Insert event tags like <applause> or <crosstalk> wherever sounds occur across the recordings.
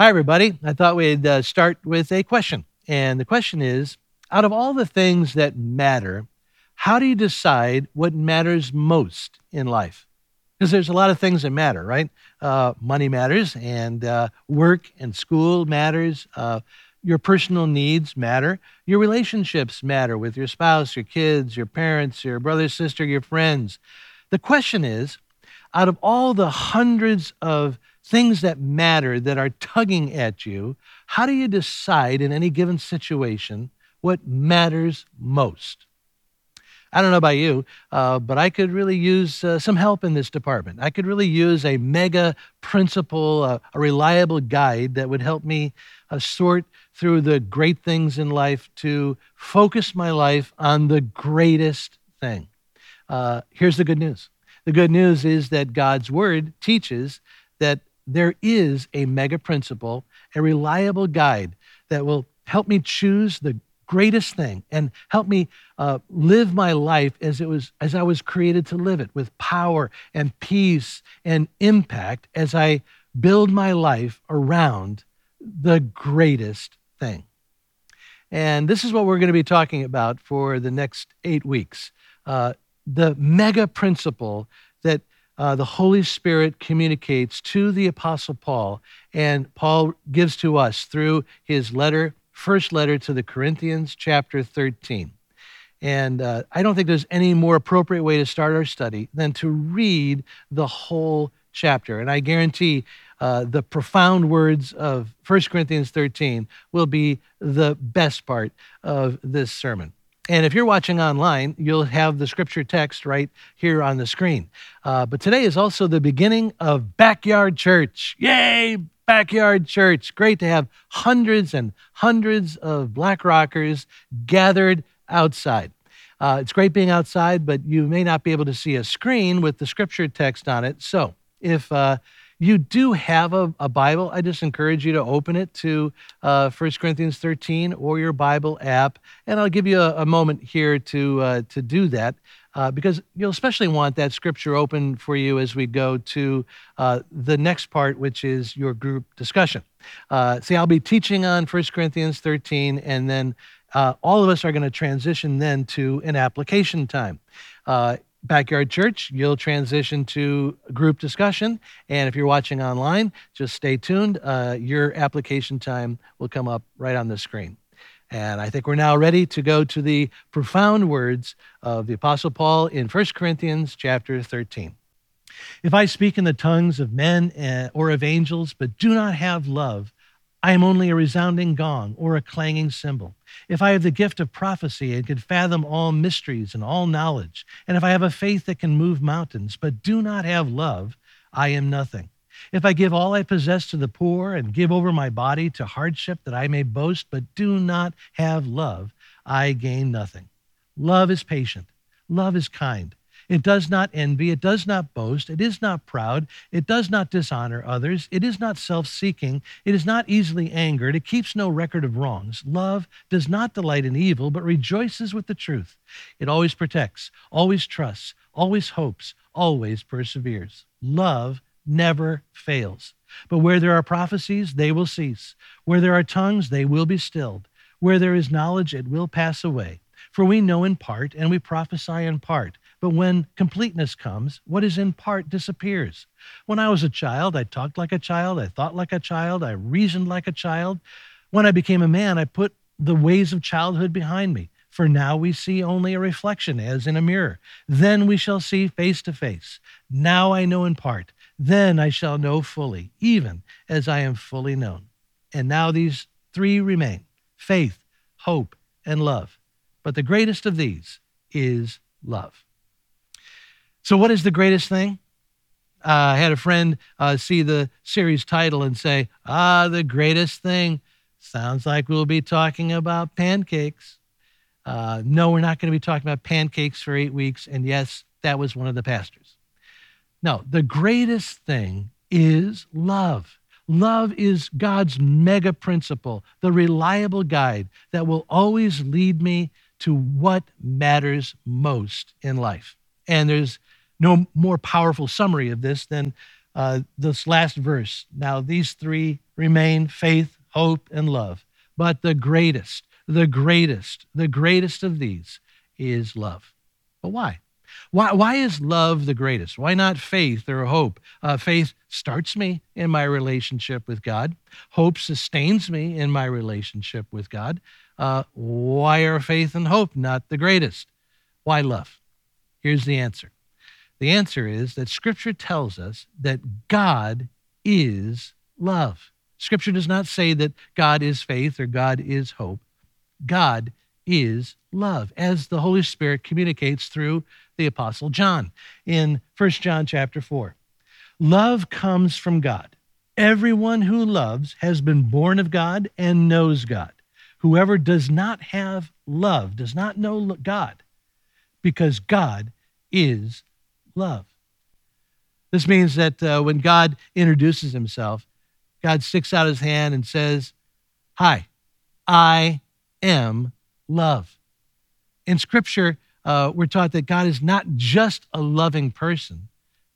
Hi, everybody. I thought we'd uh, start with a question. And the question is out of all the things that matter, how do you decide what matters most in life? Because there's a lot of things that matter, right? Uh, money matters, and uh, work and school matters. Uh, your personal needs matter. Your relationships matter with your spouse, your kids, your parents, your brother, sister, your friends. The question is out of all the hundreds of things that matter that are tugging at you, how do you decide in any given situation what matters most? I don't know about you, uh, but I could really use uh, some help in this department. I could really use a mega principle, uh, a reliable guide that would help me uh, sort through the great things in life to focus my life on the greatest thing. Uh, here's the good news the good news is that God's word teaches that there is a mega principle, a reliable guide that will help me choose the greatest thing and help me uh, live my life as it was as I was created to live it with power and peace and impact as I build my life around the greatest thing. And this is what we're going to be talking about for the next eight weeks. Uh, the mega principle that uh, the Holy Spirit communicates to the Apostle Paul, and Paul gives to us through his letter, first letter to the Corinthians, chapter 13. And uh, I don't think there's any more appropriate way to start our study than to read the whole chapter. And I guarantee uh, the profound words of 1 Corinthians 13 will be the best part of this sermon. And if you're watching online, you'll have the scripture text right here on the screen. Uh, but today is also the beginning of Backyard Church. Yay! Backyard Church. Great to have hundreds and hundreds of Black Rockers gathered outside. Uh, it's great being outside, but you may not be able to see a screen with the scripture text on it. So if uh, you do have a, a, Bible, I just encourage you to open it to uh, 1 Corinthians 13 or your Bible app. And I'll give you a, a moment here to, uh, to do that uh, because you'll especially want that scripture open for you as we go to uh, the next part, which is your group discussion. Uh, see, I'll be teaching on 1 Corinthians 13, and then uh, all of us are going to transition then to an application time. Backyard Church, you'll transition to group discussion. And if you're watching online, just stay tuned. Uh, your application time will come up right on the screen. And I think we're now ready to go to the profound words of the Apostle Paul in 1 Corinthians chapter 13. If I speak in the tongues of men eh, or of angels, but do not have love, I am only a resounding gong or a clanging cymbal. If I have the gift of prophecy and can fathom all mysteries and all knowledge, and if I have a faith that can move mountains, but do not have love, I am nothing. If I give all I possess to the poor and give over my body to hardship that I may boast, but do not have love, I gain nothing. Love is patient. Love is kind. It does not envy. It does not boast. It is not proud. It does not dishonor others. It is not self seeking. It is not easily angered. It keeps no record of wrongs. Love does not delight in evil, but rejoices with the truth. It always protects, always trusts, always hopes, always perseveres. Love never fails. But where there are prophecies, they will cease. Where there are tongues, they will be stilled. Where there is knowledge, it will pass away. For we know in part, and we prophesy in part. But when completeness comes, what is in part disappears. When I was a child, I talked like a child, I thought like a child, I reasoned like a child. When I became a man, I put the ways of childhood behind me. For now we see only a reflection as in a mirror. Then we shall see face to face. Now I know in part. Then I shall know fully, even as I am fully known. And now these three remain faith, hope, and love. But the greatest of these is love. So, what is the greatest thing? Uh, I had a friend uh, see the series title and say, Ah, the greatest thing. Sounds like we'll be talking about pancakes. Uh, no, we're not going to be talking about pancakes for eight weeks. And yes, that was one of the pastors. No, the greatest thing is love. Love is God's mega principle, the reliable guide that will always lead me to what matters most in life. And there's no more powerful summary of this than uh, this last verse. Now, these three remain faith, hope, and love. But the greatest, the greatest, the greatest of these is love. But why? Why, why is love the greatest? Why not faith or hope? Uh, faith starts me in my relationship with God, hope sustains me in my relationship with God. Uh, why are faith and hope not the greatest? Why love? Here's the answer the answer is that Scripture tells us that God is love. Scripture does not say that God is faith or God is hope. God is love, as the Holy Spirit communicates through the Apostle John in 1 John chapter 4. Love comes from God. Everyone who loves has been born of God and knows God. Whoever does not have love does not know God, because God is love. This means that uh, when God introduces himself, God sticks out his hand and says, Hi, I am love. In Scripture, uh, we're taught that God is not just a loving person,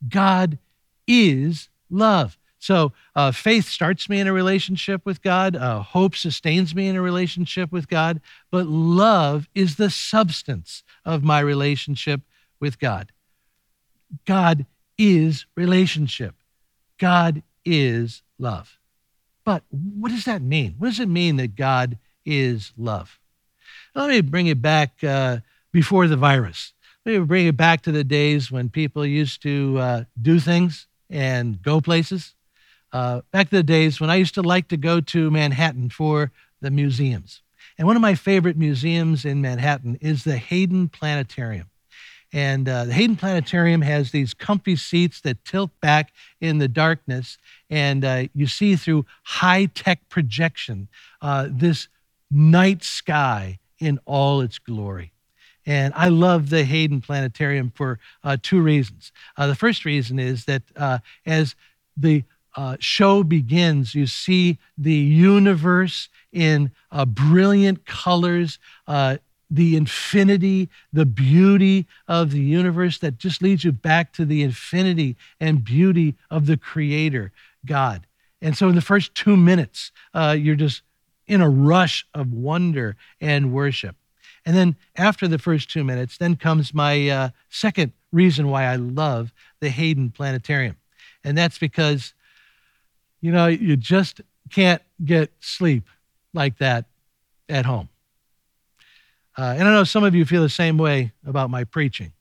God is love. So uh, faith starts me in a relationship with God, uh, hope sustains me in a relationship with God, but love is the substance of my relationship with God. God is relationship. God is love. But what does that mean? What does it mean that God is love? Let me bring it back uh, before the virus. Let me bring it back to the days when people used to uh, do things and go places. Uh, back to the days when I used to like to go to Manhattan for the museums. And one of my favorite museums in Manhattan is the Hayden Planetarium. And uh, the Hayden Planetarium has these comfy seats that tilt back in the darkness, and uh, you see through high tech projection uh, this night sky in all its glory. And I love the Hayden Planetarium for uh, two reasons. Uh, the first reason is that uh, as the show begins, you see the universe in brilliant colors, the infinity, the beauty of the universe that just leads you back to the infinity and beauty of the Creator, God. And so, in the first two minutes, uh, you're just in a rush of wonder and worship. And then, after the first two minutes, then comes my uh, second reason why I love the Hayden Planetarium. And that's because, you know, you just can't get sleep like that at home. Uh, and I know some of you feel the same way about my preaching.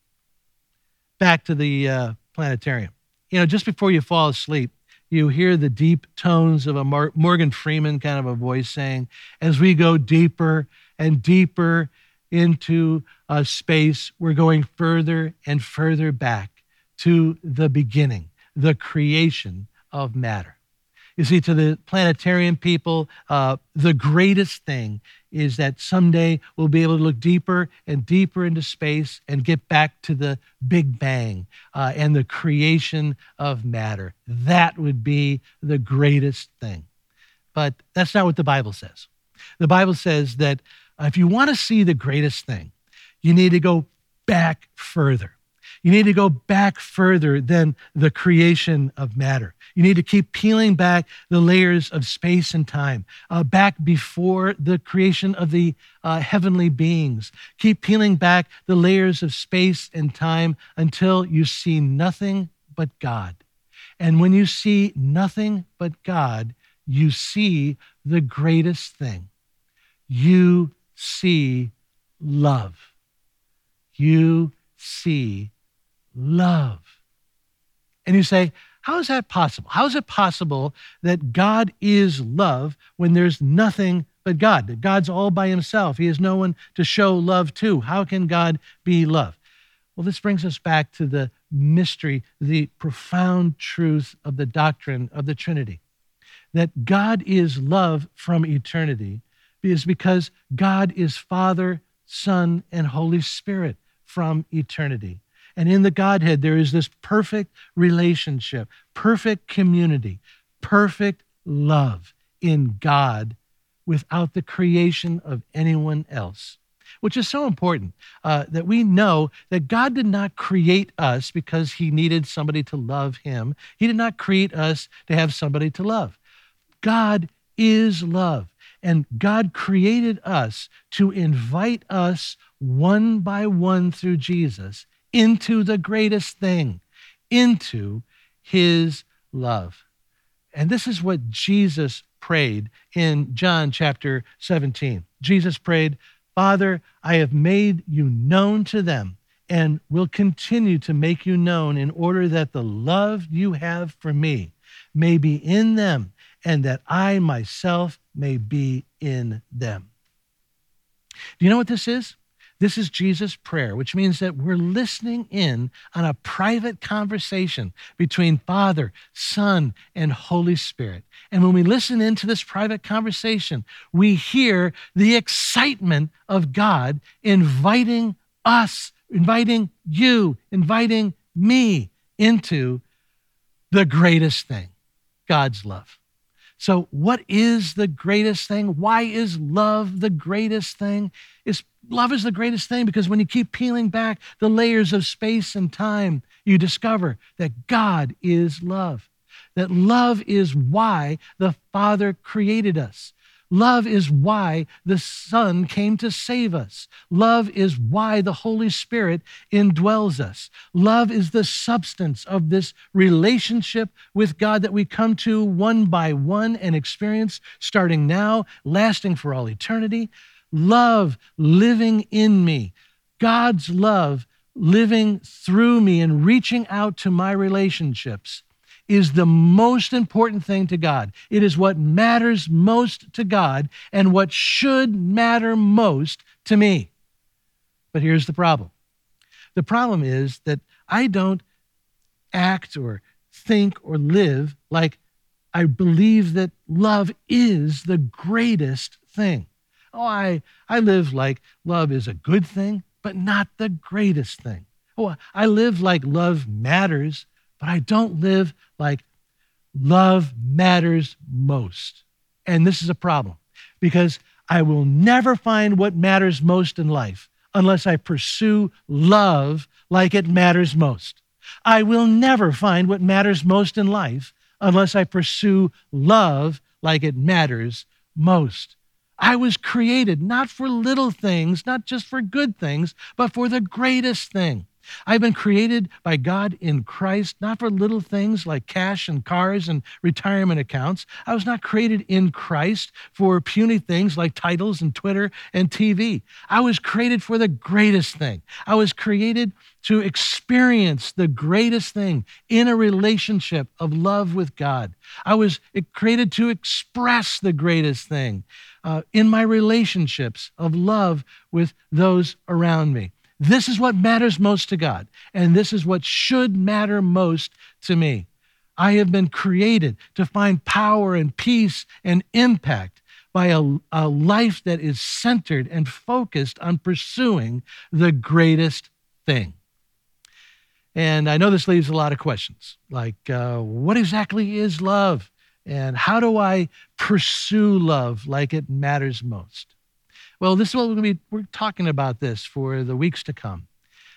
Back to the uh, planetarium. You know, just before you fall asleep, you hear the deep tones of a Mar- Morgan Freeman kind of a voice saying, as we go deeper and deeper into uh, space, we're going further and further back to the beginning, the creation of matter. You see, to the planetarium people, uh, the greatest thing is that someday we'll be able to look deeper and deeper into space and get back to the Big Bang uh, and the creation of matter. That would be the greatest thing. But that's not what the Bible says. The Bible says that if you want to see the greatest thing, you need to go back further. You need to go back further than the creation of matter. You need to keep peeling back the layers of space and time, uh, back before the creation of the uh, heavenly beings. Keep peeling back the layers of space and time until you see nothing but God. And when you see nothing but God, you see the greatest thing. You see love. You see love. And you say, how is that possible? How is it possible that God is love when there's nothing but God? That God's all by himself. He has no one to show love to. How can God be love? Well, this brings us back to the mystery, the profound truth of the doctrine of the Trinity. That God is love from eternity is because God is Father, Son, and Holy Spirit from eternity. And in the Godhead, there is this perfect relationship, perfect community, perfect love in God without the creation of anyone else. which is so important uh, that we know that God did not create us because he needed somebody to love him. He did not create us to have somebody to love. God is love. And God created us to invite us one by one through Jesus into the greatest thing, into his love. And this is what Jesus prayed in John chapter 17. Jesus prayed, Father, I have made you known to them and will continue to make you known in order that the love you have for me may be in them and that I myself may be in them. Do you know what this is? This is Jesus' prayer, which means that we're listening in on a private conversation between Father, Son, and Holy Spirit. And when we listen into this private conversation, we hear the excitement of God inviting us, inviting you, inviting me into the greatest thing God's love. So, what is the greatest thing? Why is love the greatest thing? Is love is the greatest thing because when you keep peeling back the layers of space and time, you discover that God is love. That love is why the Father created us. Love is why the Son came to save us. Love is why the Holy Spirit indwells us. Love is the substance of this relationship with God that we come to one by one and experience starting now, lasting for all eternity. Love living in me. God's love living through me and reaching out to my relationships is the most important thing to God. It is what matters most to God and what should matter most to me. But here's the problem the problem is that I don't act or think or live like I believe that love is the greatest thing. Oh, I, I live like love is a good thing, but not the greatest thing. Oh, I live like love matters, but I don't live like love matters most. And this is a problem because I will never find what matters most in life unless I pursue love like it matters most. I will never find what matters most in life unless I pursue love like it matters most. I was created not for little things, not just for good things, but for the greatest thing. I've been created by God in Christ, not for little things like cash and cars and retirement accounts. I was not created in Christ for puny things like titles and Twitter and TV. I was created for the greatest thing. I was created to experience the greatest thing in a relationship of love with God. I was created to express the greatest thing uh, in my relationships of love with those around me. This is what matters most to God, and this is what should matter most to me. I have been created to find power and peace and impact by a, a life that is centered and focused on pursuing the greatest thing. And I know this leaves a lot of questions like, uh, what exactly is love? And how do I pursue love like it matters most? Well, this is what we're going to be we're talking about this for the weeks to come.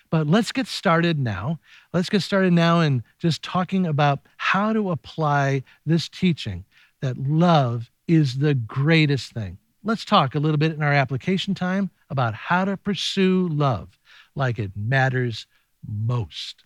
But let's get started now. Let's get started now and just talking about how to apply this teaching that love is the greatest thing. Let's talk a little bit in our application time about how to pursue love like it matters most.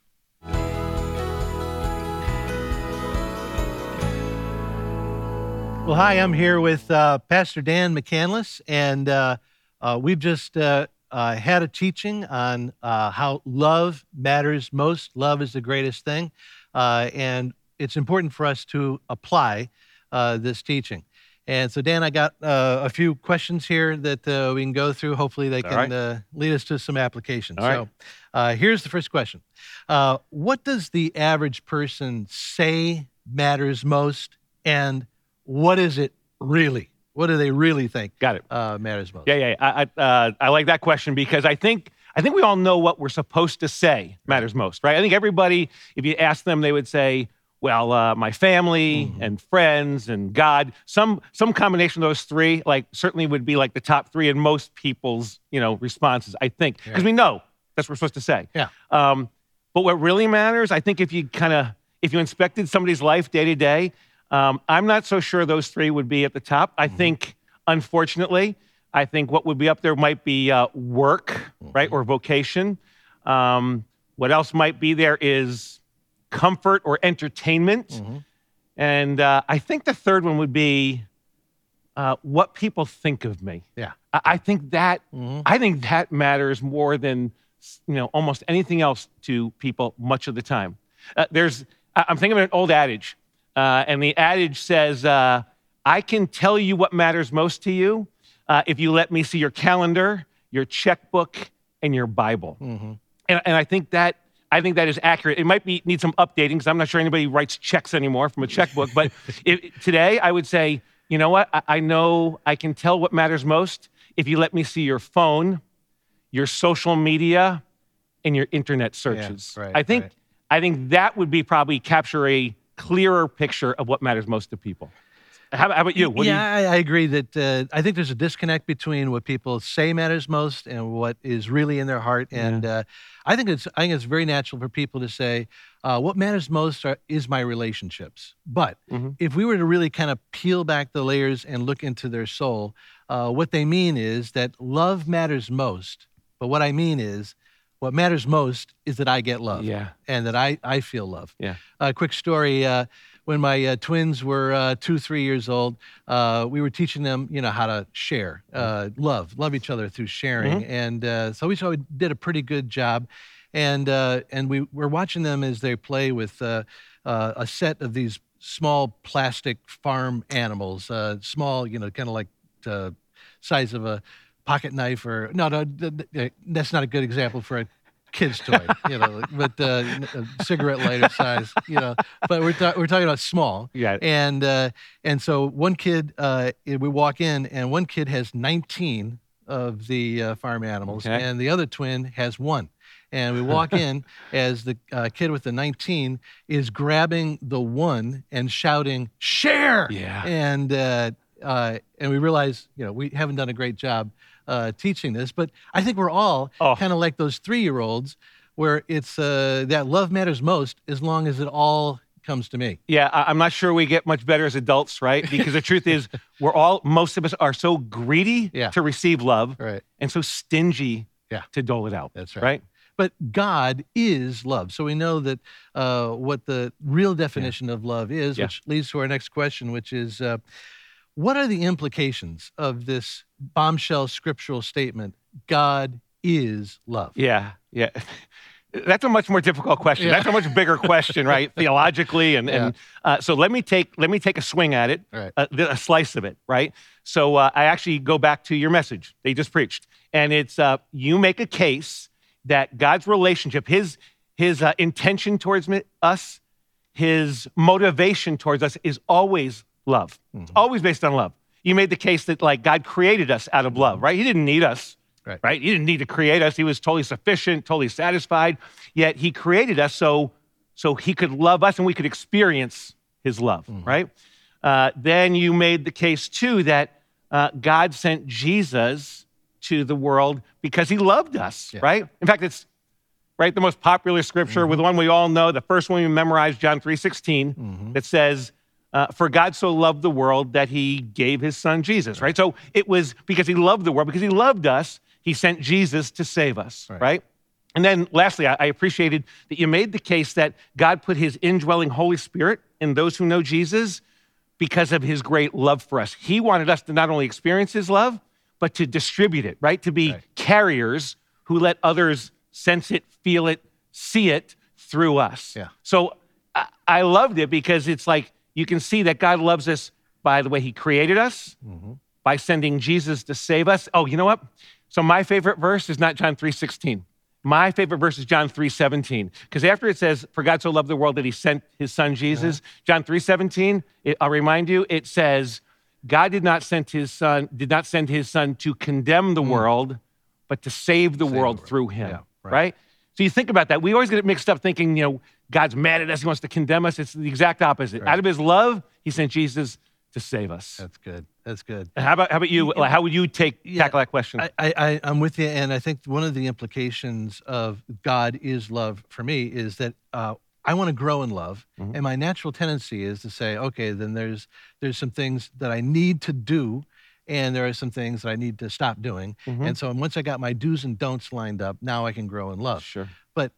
Well, hi, I'm here with uh, Pastor Dan McCandless, and uh, uh, we've just uh, uh, had a teaching on uh, how love matters most. Love is the greatest thing. Uh, and it's important for us to apply uh, this teaching. And so, Dan, I got a few questions here that we can go through. Hopefully, they can right. lead us to some applications. All so, right. here's the first question What does the average person say matters most, and what is it really? What do they really think? Got it. Uh, matters most. Yeah, yeah. I, I, uh, I like that question because I think I think we all know what we're supposed to say matters most, right? I think everybody, if you ask them, they would say, well, uh, my family and friends and God. Some some combination of those three, like certainly would be like the top three in most people's you know responses. I think because we know that's what we're supposed to say. Yeah. Um, but what really matters, I think, if you kind of if you inspected somebody's life day to day, um, I'm not so sure those three would be at the top. I think, unfortunately, I think what would be up there might be uh, work, right, or vocation. Um, what else might be there is comfort or entertainment. And uh, I think the third one would be uh, what people think of me. Yeah. I, I think that I think that matters more than you know almost anything else to people much of the time. Uh, there's I'm thinking of an old adage, uh, and the adage says, uh, "I can tell you what matters most to you uh, if you let me see your calendar, your checkbook, and your Bible." And, and I think that I think that is accurate. It might be need some updating because I'm not sure anybody writes checks anymore from a checkbook. But <laughs> if, today, I would say, you know what? I, I know I can tell what matters most if you let me see your phone, your social media, and your internet searches. right, I think right. I think that would be probably capture a clearer picture of what matters most to people. How, how about you? What do you- yeah, I, I agree that uh, I think there's a disconnect between what people say matters most and what is really in their heart. And uh, I think it's I think it's very natural for people to say uh, what matters most are, is my relationships. But Mhm. if we were to really kind of peel back the layers and look into their soul, uh, what they mean is that love matters most. But what I mean is, what matters most is that I get love Yeah. and that I, I feel love. Yeah. A quick story. Uh, when my uh, twins were uh, two, three years old, uh, we were teaching them, you know, how to share, uh, love, love each other through sharing, and uh, so we saw we did a pretty good job, and uh, and we were watching them as they play with uh, uh, a set of these small plastic farm animals, uh, small, you know, kind of like uh, size of a pocket knife or no, no, th- th- that's not a good example for a kid's toy, you know, <laughs> but uh, a cigarette lighter size, you know. But we're ta- we're talking about small, Yeah. and uh, and so one kid, uh, we walk in, and one kid has 19 of the uh, farm animals, Okay. and the other twin has one. And we walk in <laughs> as the uh, kid with the 19 is grabbing the one and shouting, "Share!" Yeah. And uh, uh, and we realize, you know, we haven't done a great job uh, teaching this, but I think we're all Oh. kind of like those three-year-olds, where it's uh, that love matters most as long as it all comes to me. Yeah, I'm not sure we get much better as adults, right? <laughs> Because the truth is, we're all, most of us are so greedy Yeah. to receive love Right. and so stingy Yeah. to dole it out. That's Right? Right? But God is love. So we know that uh, what the real definition of love is, Yeah. which leads to our next question, which is uh, what are the implications of this bombshell scriptural statement? God is love. Yeah, yeah. <laughs> That's a much more difficult question. Yeah. That's a much bigger question, right? <laughs> Theologically, and and uh, so let me take let me take a swing at it, Right. a, a slice of it, right? So uh, I actually go back to your message they just preached, and it's uh, you make a case that God's relationship, His His uh, intention towards me, us, His motivation towards us is always love, It's always based on love. You made the case that like God created us out of love, right? He didn't need us Right. right? He didn't need to create us. He was totally sufficient, totally satisfied. Yet he created us so so he could love us and we could experience his love, right? Uh, then you made the case too that uh, God sent Jesus to the world because he loved us, Yeah. right? In fact, it's right the most popular scripture with the one we all know, the first one we memorized, John 3:16, that says. Uh, for God so loved the world that he gave his son Jesus, right? So it was because he loved the world, because he loved us, he sent Jesus to save us, Right. right? And then lastly, I, I appreciated that you made the case that God put his indwelling Holy Spirit in those who know Jesus because of his great love for us. He wanted us to not only experience his love, but to distribute it, right? To be Right. carriers who let others sense it, feel it, see it through us. Yeah. So I, I loved it because it's like you can see that God loves us by the way he created us, mm-hmm. by sending Jesus to save us. Oh, you know what? So my favorite verse is not John 3:16. My favorite verse is John 3:17 because after it says for God so loved the world that he sent his son Jesus, John 3:17, it- I'll remind you, it says God did not send his son did not send his son to condemn the mm. world, but to save the world world. through him, Yeah, right. right? So you think about that. We always get it mixed up thinking, you know, God's mad at us, he wants to condemn us. It's the exact opposite. Right. Out of his love, he sent Jesus to save us. That's good. That's good. How about how about you? Like, how would you take Yeah, tackle that question? I, I, I'm with you, and I think one of the implications of God is love for me is that uh, I want to grow in love, Mhm. and my natural tendency is to say, okay, then there's there's some things that I need to do, and there are some things that I need to stop doing, Mhm. and so once I got my do's and don'ts lined up, now I can grow in love. Sure. But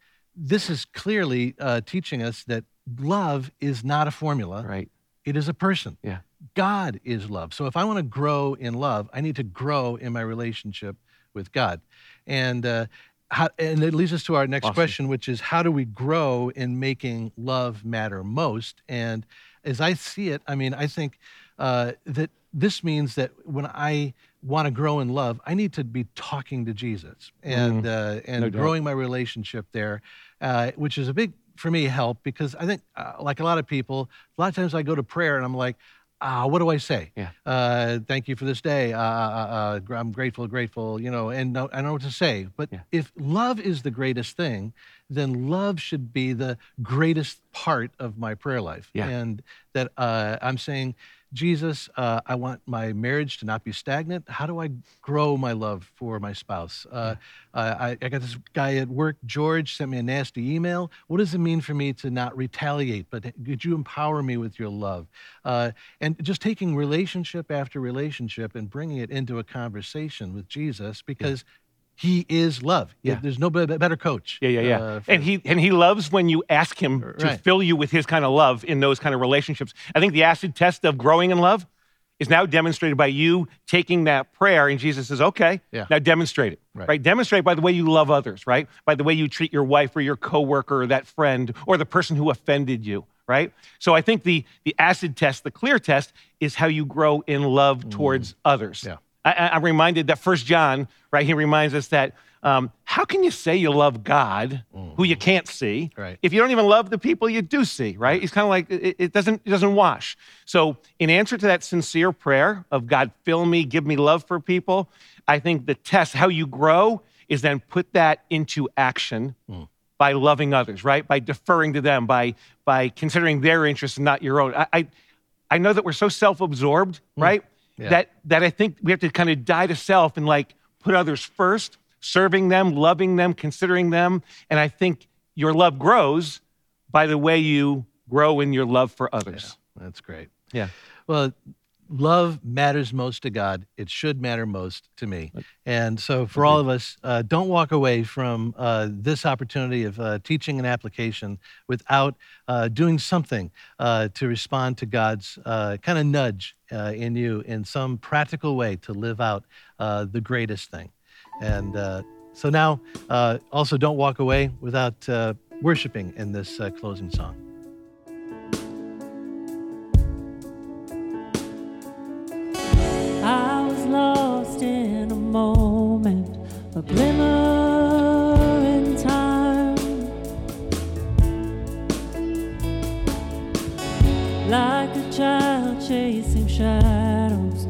this is clearly uh, teaching us that love is not a formula; Right. it is a person. Yeah. God is love. So if I want to grow in love, I need to grow in my relationship with God. And uh, how, and it leads us to our next Awesome. question, which is how do we grow in making love matter most? And as I see it, I mean, I think uh, that this means that when I want to grow in love, I need to be talking to Jesus and uh, and No growing my relationship there, uh, which is a big for me help because I think uh, like a lot of people, a lot of times I go to prayer and I'm like, ah, what do I say? Yeah. Uh, thank you for this day. Uh, uh, uh, I'm grateful, grateful. You know, and no, I don't know what to say. But Yeah. if love is the greatest thing, then love should be the greatest part of my prayer life. Yeah. And that uh, I'm saying, Jesus, uh, I want my marriage to not be stagnant. How do I grow my love for my spouse? Uh, I, I got this guy at work, George, sent me a nasty email. What does it mean for me to not retaliate? But could you empower me with your love? Uh, and just taking relationship after relationship and bringing it into a conversation with Jesus because he is love. Yeah. There's no better coach. Yeah, yeah, yeah. uh, for- and he and he loves when you ask him to Right. fill you with his kind of love in those kind of relationships. I think the acid test of growing in love is now demonstrated by you taking that prayer and Jesus says, "Okay, Yeah. now demonstrate it." Right. Demonstrate by the way you love others, right? By the way you treat your wife or your coworker or that friend or the person who offended you, right? So I think the the acid test, the clear test is how you grow in love towards others. Mm. Yeah. I, I- I'm reminded that First John, right? He reminds us that um, how can you say you love God, who you mm-hmm. can't see, Right. if you don't even love the people you do see? Right? He's kind of like it, it doesn't it doesn't wash. So, in answer to that sincere prayer of God, fill me, give me love for people, I think the test, how you grow, is then put that into action mm. by loving others, right? By deferring to them, by by considering their interests and not your own. I I, I know that we're so self-absorbed, mm. right? Yeah. That that I think we have to kind of die to self and like put others first, serving them, loving them, considering them. And I think your love grows by the way you grow in your love for others. That's great. Yeah. Well, love matters most to God. It should matter most to me. And so, for all of us, uh, don't walk away from uh, this opportunity of uh, teaching and application without uh, doing something uh, to respond to God's uh, kind of nudge uh, in you in some practical way to live out uh, the greatest thing. And uh, so now, uh, also don't walk away without uh, worshiping in this uh, closing song. In a moment, a glimmer in time. Like a child chasing shadows,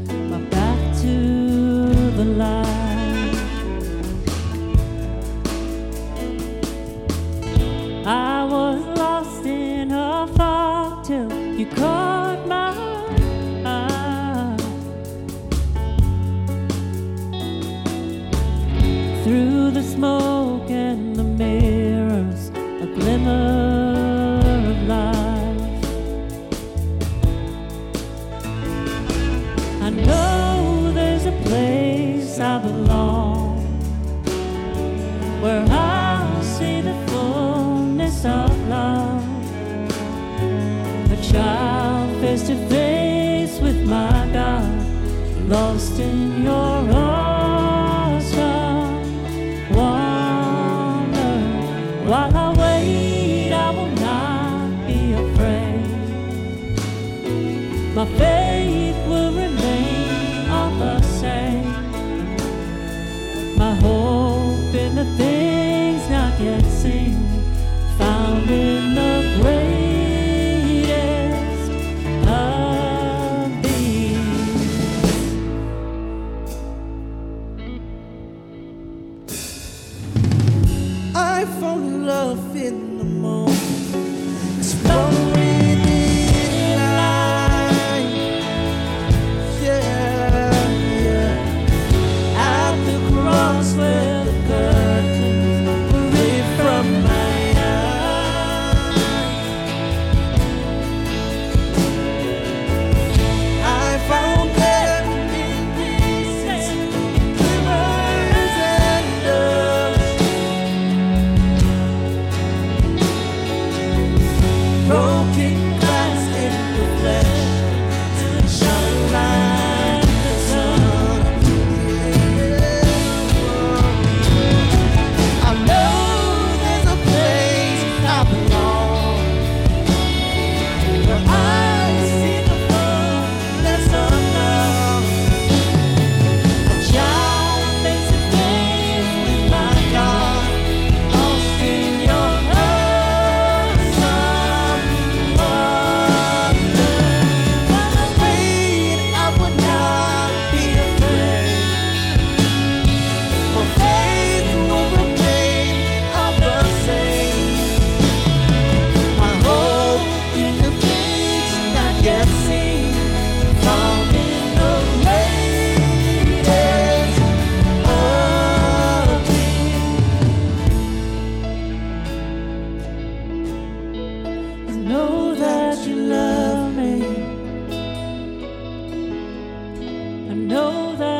I know that.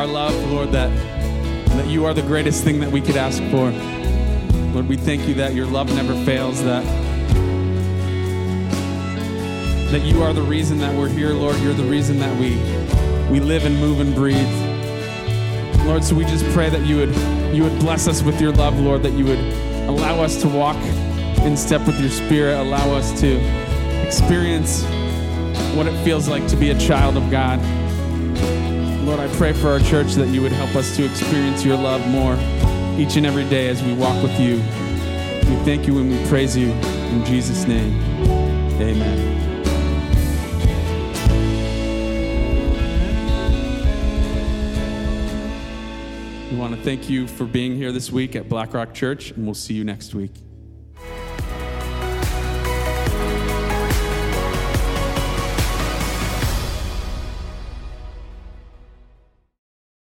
Are love, Lord, that, that you are the greatest thing that we could ask for. Lord, we thank you that your love never fails, that, that you are the reason that we're here, Lord. You're the reason that we, we live and move and breathe. Lord, so we just pray that you would, you would bless us with your love, Lord, that you would allow us to walk in step with your spirit, allow us to experience what it feels like to be a child of God. Lord, I pray for our church that you would help us to experience your love more each and every day as we walk with you. We thank you and we praise you. In Jesus' name, amen. We want to thank you for being here this week at Blackrock Church, and we'll see you next week.